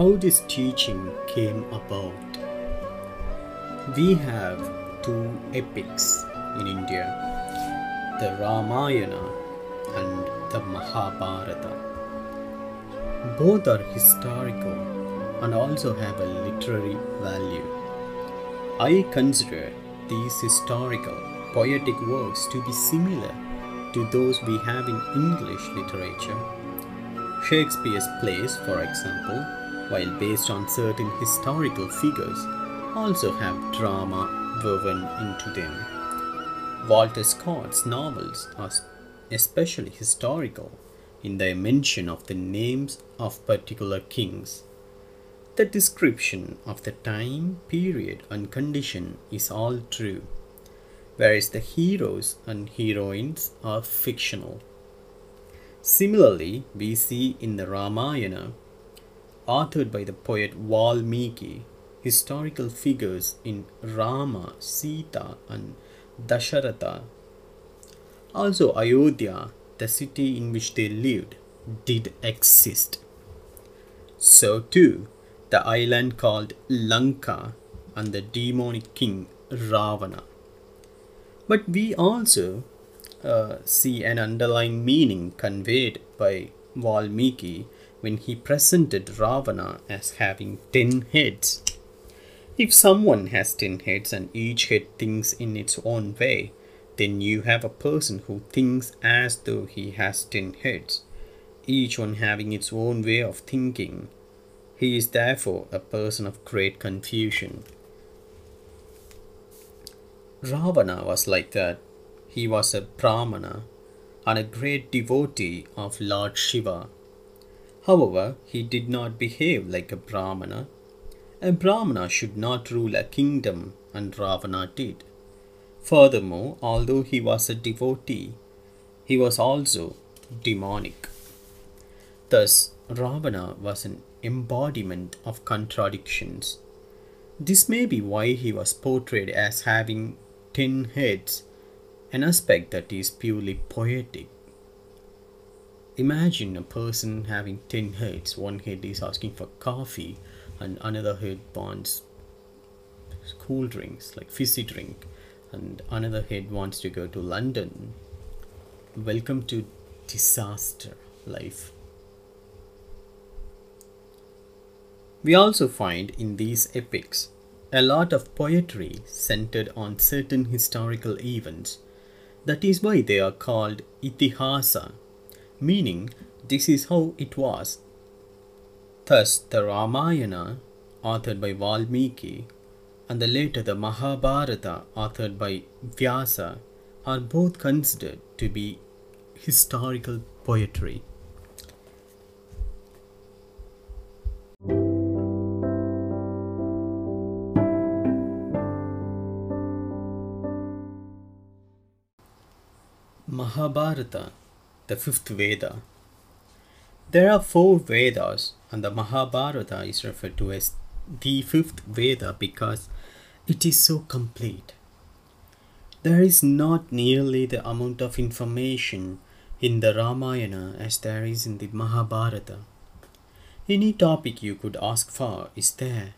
how this teaching came about. We have two epics in India the Ramayana and the Mahabharata. Both are historical and also have a literary value. I consider these historical, poetic works to be similar to those we have in English literature. Shakespeare's plays, for example, while based on certain historical figures, also have drama woven into them. Walter Scott's novels are especially historical in their mention of the names of particular kings. The description of the time, period, and condition is all true, whereas the heroes and heroines are fictional. Similarly, we see in the Ramayana, authored by the poet Valmiki, historical figures in Rama, Sita, and Dasharatha. Also, Ayodhya, the city in which they lived, did exist. So, too, the island called Lanka and the demonic king Ravana. But we also uh, see an underlying meaning conveyed by Valmiki when he presented Ravana as having ten heads. If someone has ten heads and each head thinks in its own way, then you have a person who thinks as though he has ten heads, each one having its own way of thinking. He is therefore a person of great confusion. Ravana was like that. He was a Brahmana and a great devotee of Lord Shiva. However, he did not behave like a Brahmana. A Brahmana should not rule a kingdom, and Ravana did. Furthermore, although he was a devotee, he was also demonic. Thus, Ravana was an embodiment of contradictions. This may be why he was portrayed as having ten heads, an aspect that is purely poetic. Imagine a person having ten heads. One head is asking for coffee, and another head wants cool drinks like fizzy drink, and another head wants to go to London. Welcome to disaster life. We also find in these epics a lot of poetry centered on certain historical events. That is why they are called itihasa, meaning this is how it was. Thus, the Ramayana, authored by Valmiki, and the later the Mahabharata, authored by Vyasa, are both considered to be historical poetry. Mahabharata, the fifth Veda. There are four Vedas, and the Mahabharata is referred to as the fifth Veda because it is so complete. There is not nearly the amount of information in the Ramayana as there is in the Mahabharata. Any topic you could ask for is there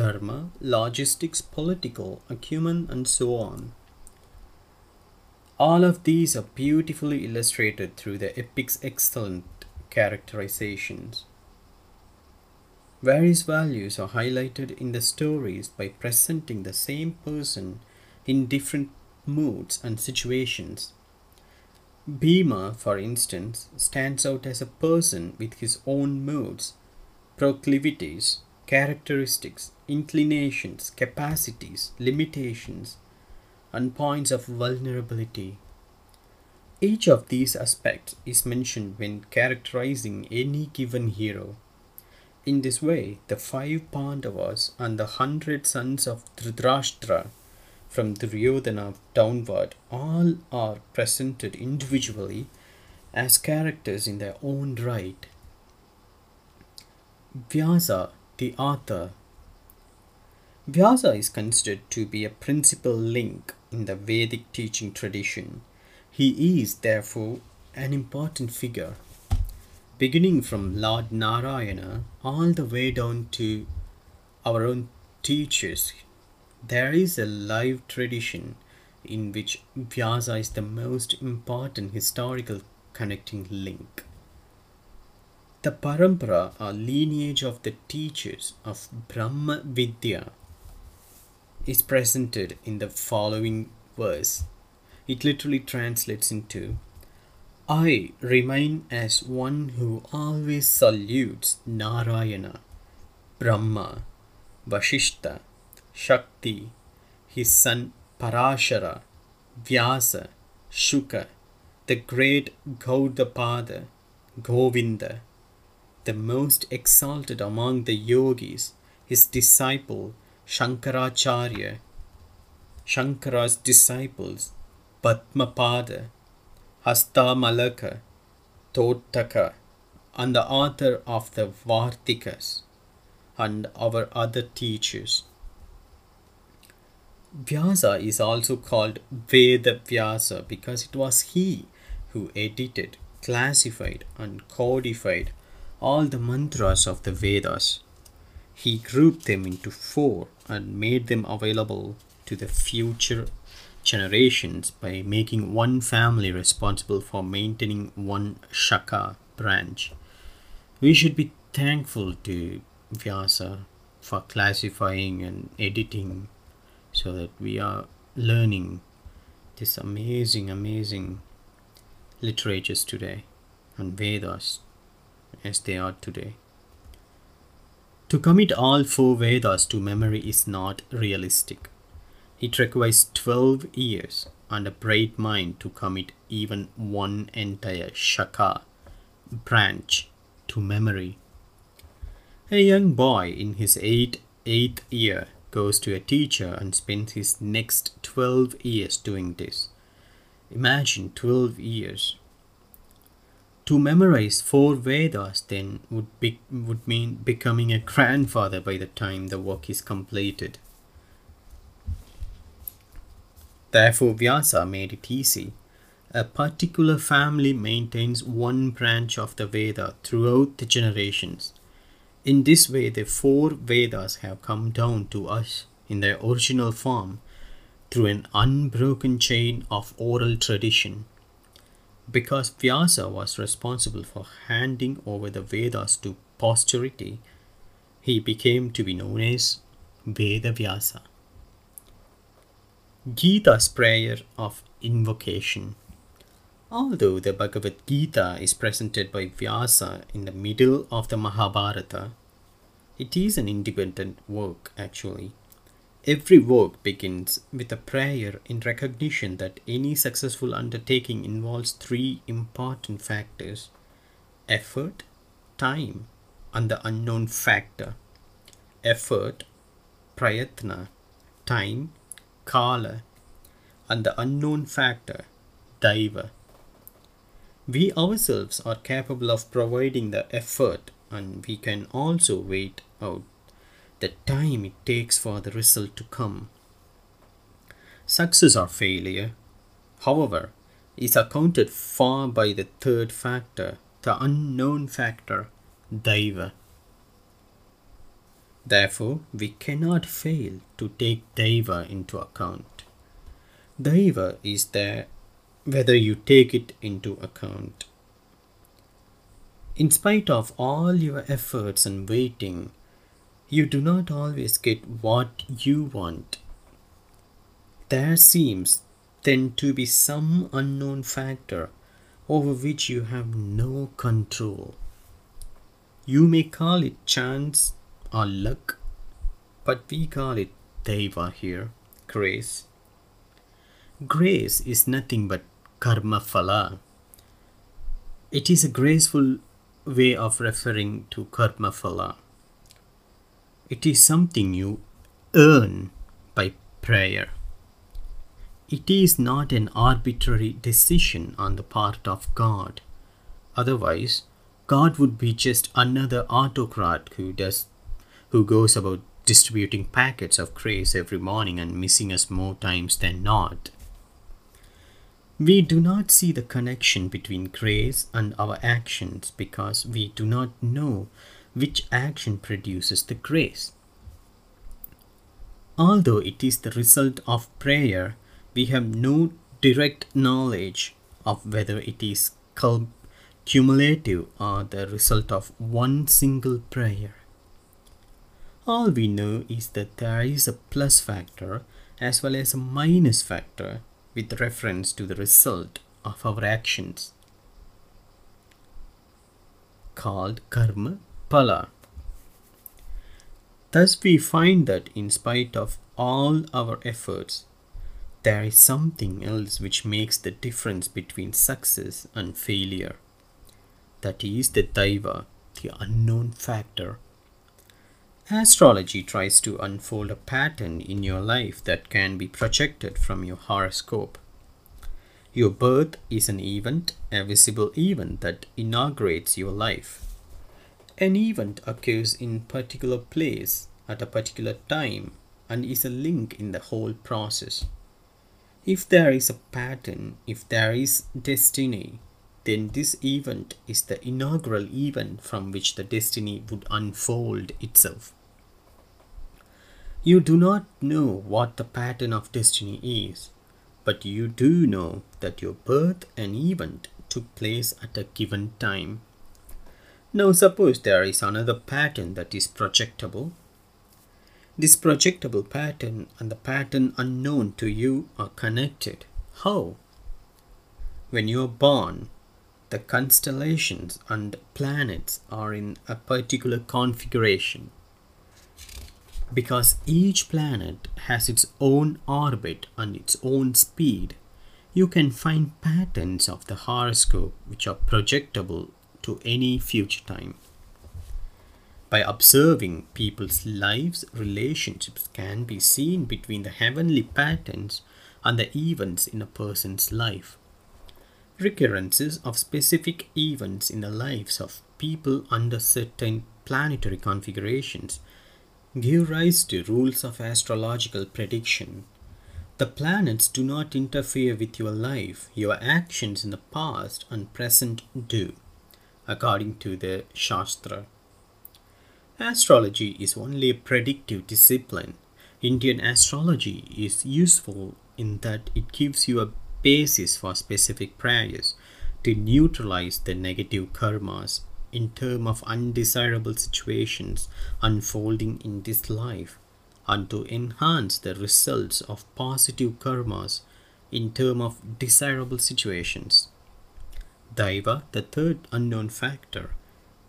dharma, logistics, political, acumen, and so on. All of these are beautifully illustrated through the epic's excellent characterizations. Various values are highlighted in the stories by presenting the same person in different moods and situations. Bhima, for instance, stands out as a person with his own moods, proclivities, characteristics, inclinations, capacities, limitations, and points of vulnerability. Each of these aspects is mentioned when characterizing any given hero. In this way, the five Pandavas and the hundred sons of Dhritarashtra from Duryodhana downward all are presented individually as characters in their own right. Vyasa, the author, Vyasa is considered to be a principal link in the Vedic teaching tradition. He is, therefore, an important figure. beginning from Lord Narayana all the way down to our own teachers, there is a live tradition in which Vyasa is the most important historical connecting link. The parampara or lineage of the teachers of Brahma Vidya is presented in the following verse. It literally translates into I remain as one who always salutes Narayana, Brahma, Vashishta, Shakti, his son Parashara, Vyasa, Shuka, the great Gaudapada, Govinda, the most exalted among the yogis, his disciple Shankaracharya, Shankara's disciples Padmapada, Hastamalaka, Totaka, and the author of the Vartikas, and our other teachers. Vyasa is also called Veda Vyasa because it was he who edited, classified, and codified all the mantras of the Vedas. He grouped them into four and made them available to the future generations by making one family responsible for maintaining one Shaka branch. We should be thankful to Vyasa for classifying and editing so that we are learning this amazing, amazing literatures today and Vedas as they are today. To commit all four Vedas to memory is not realistic. It requires 12 years and a bright mind to commit even one entire Shaka branch to memory. A young boy in his eight, eighth year goes to a teacher and spends his next 12 years doing this. Imagine 12 years. To memorize four Vedas then would be, would mean becoming a grandfather by the time the work is completed. Therefore, Vyasa made it easy. A particular family maintains one branch of the Veda throughout the generations. In this way, the four Vedas have come down to us in their original form through an unbroken chain of oral tradition. Because Vyasa was responsible for handing over the Vedas to posterity, he became to be known as Veda Vyasa. Gita's prayer of invocation. Although the Bhagavad Gita is presented by Vyasa in the middle of the Mahabharata, it is an independent work actually. Every work begins with a prayer in recognition that any successful undertaking involves three important factors effort, time, and the unknown factor. Effort, prayatna, time, kala, and the unknown factor, daiva. We ourselves are capable of providing the effort and we can also wait out the time it takes for the result to come. Success or failure, however, is accounted for by the third factor, the unknown factor, daiva. Therefore, we cannot fail to take Daiva into account. Daiva is there whether you take it into account. In spite of all your efforts and waiting, you do not always get what you want. There seems then to be some unknown factor over which you have no control. You may call it chance or luck, but we call it Daiva here, grace. Grace is nothing but karma phala. It is a graceful way of referring to karma phala. It is something you earn by prayer. It is not an arbitrary decision on the part of God. Otherwise, God would be just another autocrat who does who goes about distributing packets of grace every morning and missing us more times than not. We do not see the connection between grace and our actions because we do not know which action produces the grace. Although it is the result of prayer, we have no direct knowledge of whether it is cumulative or the result of one single prayer. All we know is that there is a plus factor as well as a minus factor with reference to the result of our actions called karma phala. Thus, we find that in spite of all our efforts, there is something else which makes the difference between success and failure. That is the Daiva, the unknown factor. Astrology tries to unfold a pattern in your life that can be projected from your horoscope. Your birth is an event, a visible event that inaugurates your life. An event occurs in particular place at a particular time and is a link in the whole process. If there is a pattern, if there is destiny, then this event is the inaugural event from which the destiny would unfold itself. You do not know what the pattern of destiny is, but you do know that your birth and event took place at a given time. Now suppose there is another pattern that is projectable. This projectable pattern and the pattern unknown to you are connected. How? When you are born, the constellations and planets are in a particular configuration. Because each planet has its own orbit and its own speed, you can find patterns of the horoscope which are projectable to any future time. By observing people's lives, relationships can be seen between the heavenly patterns and the events in a person's life. Recurrences of specific events in the lives of people under certain planetary configurations give rise to rules of astrological prediction. The planets do not interfere with your life, your actions in the past and present do according to the Shastra. Astrology is only a predictive discipline. Indian astrology is useful in that it gives you a basis for specific prayers to neutralize the negative karmas in terms of undesirable situations unfolding in this life and to enhance the results of positive karmas in terms of desirable situations. Daiva, the third unknown factor,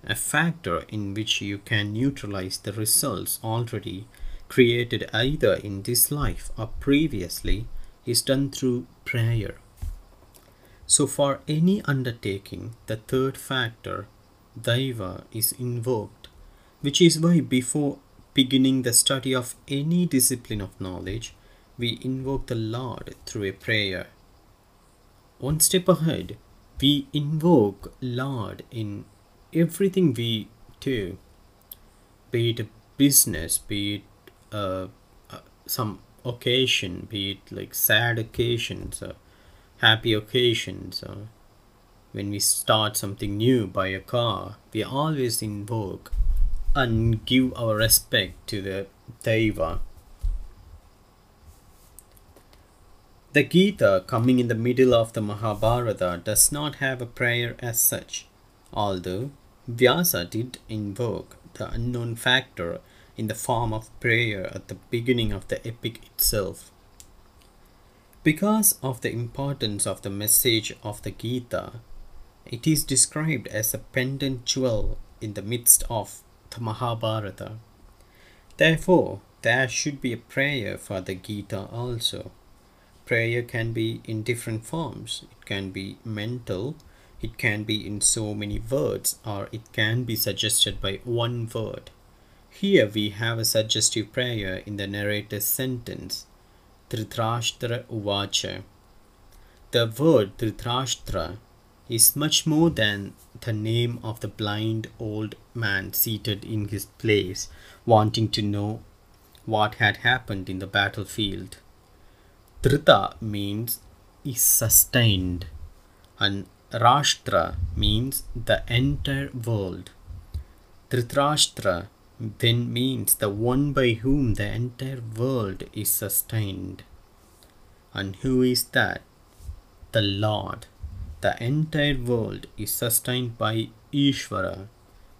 a factor in which you can neutralize the results already created either in this life or previously, is done through prayer. So, for any undertaking, the third factor, Daiva, is invoked, which is why before beginning the study of any discipline of knowledge, we invoke the Lord through a prayer. One step ahead, we invoke Lord in everything we do, be it a business, be it uh, uh, some occasion, be it like sad occasions, or happy occasions, or when we start something new, buy a car, we always invoke and give our respect to the Deva The Gita, coming in the middle of the Mahabharata, does not have a prayer as such, although Vyasa did invoke the unknown factor in the form of prayer at the beginning of the epic itself. Because of the importance of the message of the Gita, it is described as a pendant jewel in the midst of the Mahabharata. Therefore, there should be a prayer for the Gita also prayer can be in different forms. It can be mental, it can be in so many words, or it can be suggested by one word. Here we have a suggestive prayer in the narrator's sentence, Dhritarashtra Uvacha. The word Dhritarashtra is much more than the name of the blind old man seated in his place, wanting to know what had happened in the battlefield. Dhrita means is sustained and Rashtra means the entire world. Dhritarashtra then means the one by whom the entire world is sustained. And who is that? The Lord. The entire world is sustained by Ishvara.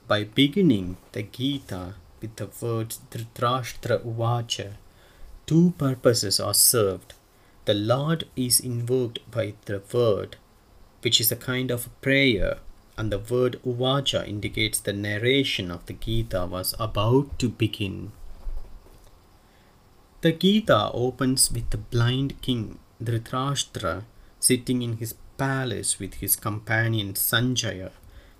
By beginning the Gita with the words Dhritarashtra Uvacha, two purposes are served. The Lord is invoked by the word, which is a kind of prayer and the word Uvacha indicates the narration of the Gita was about to begin. The Gita opens with the blind king Dhritarashtra sitting in his palace with his companion Sanjaya,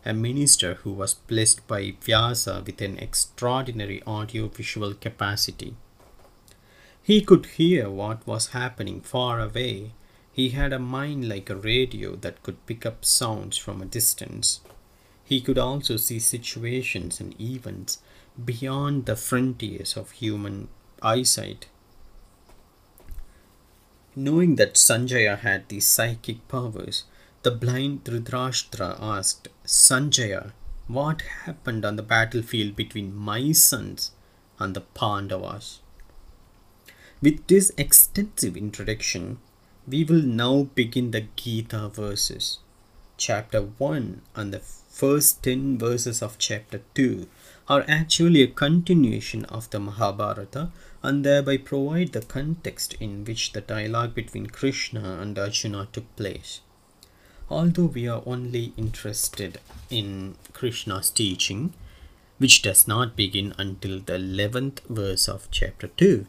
a minister who was blessed by Vyasa with an extraordinary audio-visual capacity. He could hear what was happening far away he had a mind like a radio that could pick up sounds from a distance. He could also see situations and events beyond the frontiers of human eyesight. Knowing that Sanjaya had these psychic powers, the blind Dhritarashtra asked, Sanjaya, what happened on the battlefield between my sons and the Pandavas? With this extensive introduction, we will now begin the Gita verses. Chapter 1 and the first 10 verses of chapter 2 are actually a continuation of the Mahabharata and thereby provide the context in which the dialogue between Krishna and Arjuna took place. Although we are only interested in Krishna's teaching, which does not begin until the 11th verse of chapter 2,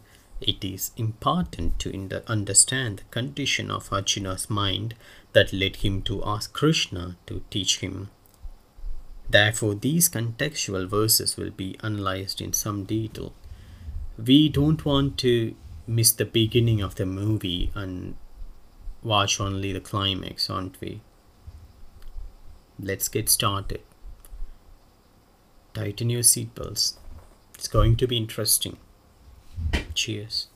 it is important to understand the condition of Arjuna's mind that led him to ask Krishna to teach him. Therefore, these contextual verses will be analyzed in some detail. We don't want to miss the beginning of the movie and watch only the climax, aren't we? Let's get started. Tighten your seatbelts. It's going to be interesting. Cheers.